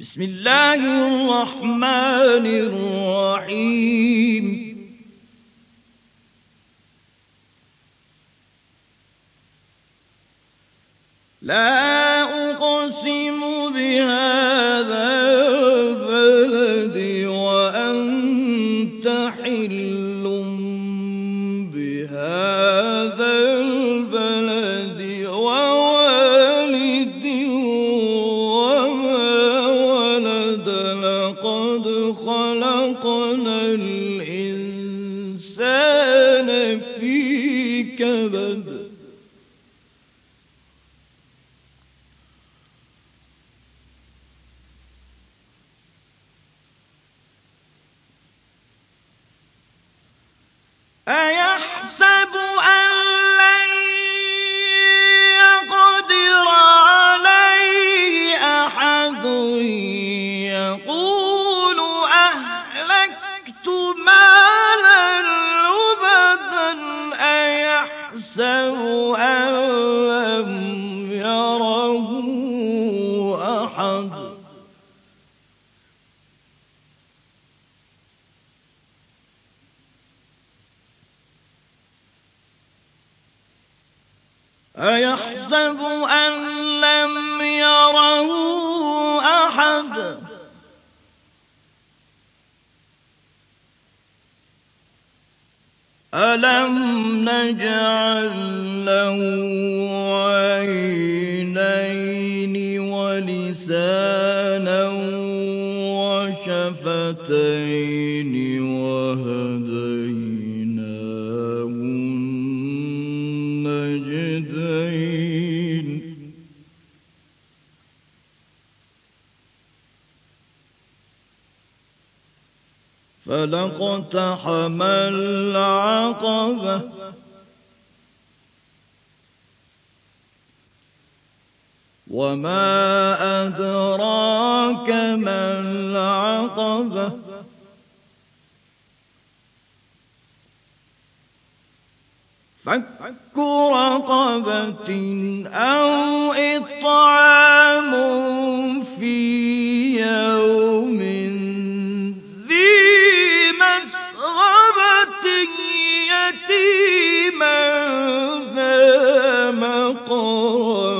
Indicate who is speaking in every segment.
Speaker 1: بسم الله الرحمن الرحيم. لا أقسم بهذا البلد وأنت حل بهذا خلقنا الإنسان في كبد. أيحسب أن مالا لبدا أيحسب أن لم يره أحد. أيحسب أن لم يره أحد. ألم نجعل له عينين ولسانا وشفتين فلاقتحم العقبة. وما أدراك ما العقبة. فك رقبة أو إطعام في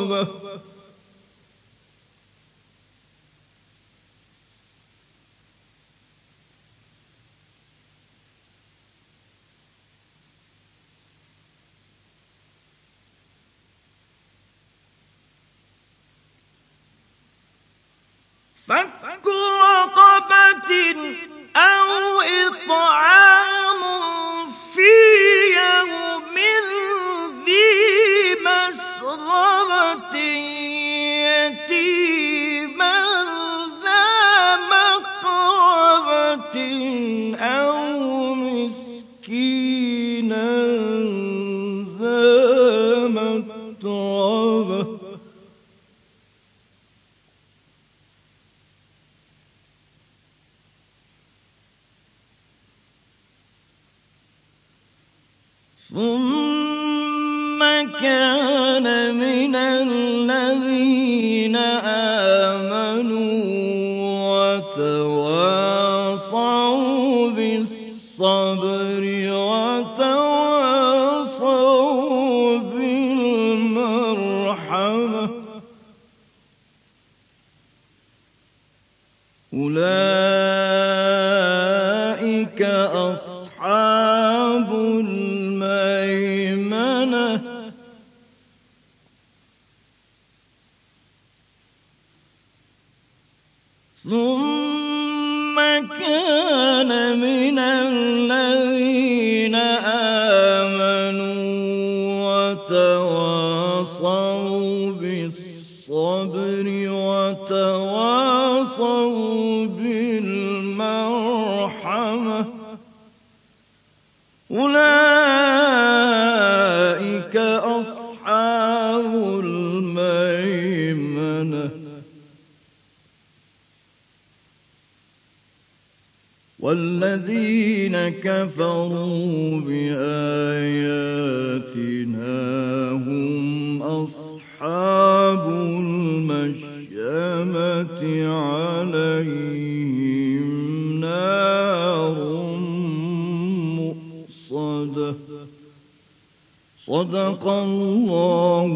Speaker 1: مقربة فك رقبة ثم كان من الذين ثم كان من الذين آمنوا وتواصوا بالصبر وتواصوا بالمرحمة. أولئك أصحاب الميمنة. والذين كفروا بآياتنا هم أصحاب المشأمة عليهم نار مؤصدة. صدق الله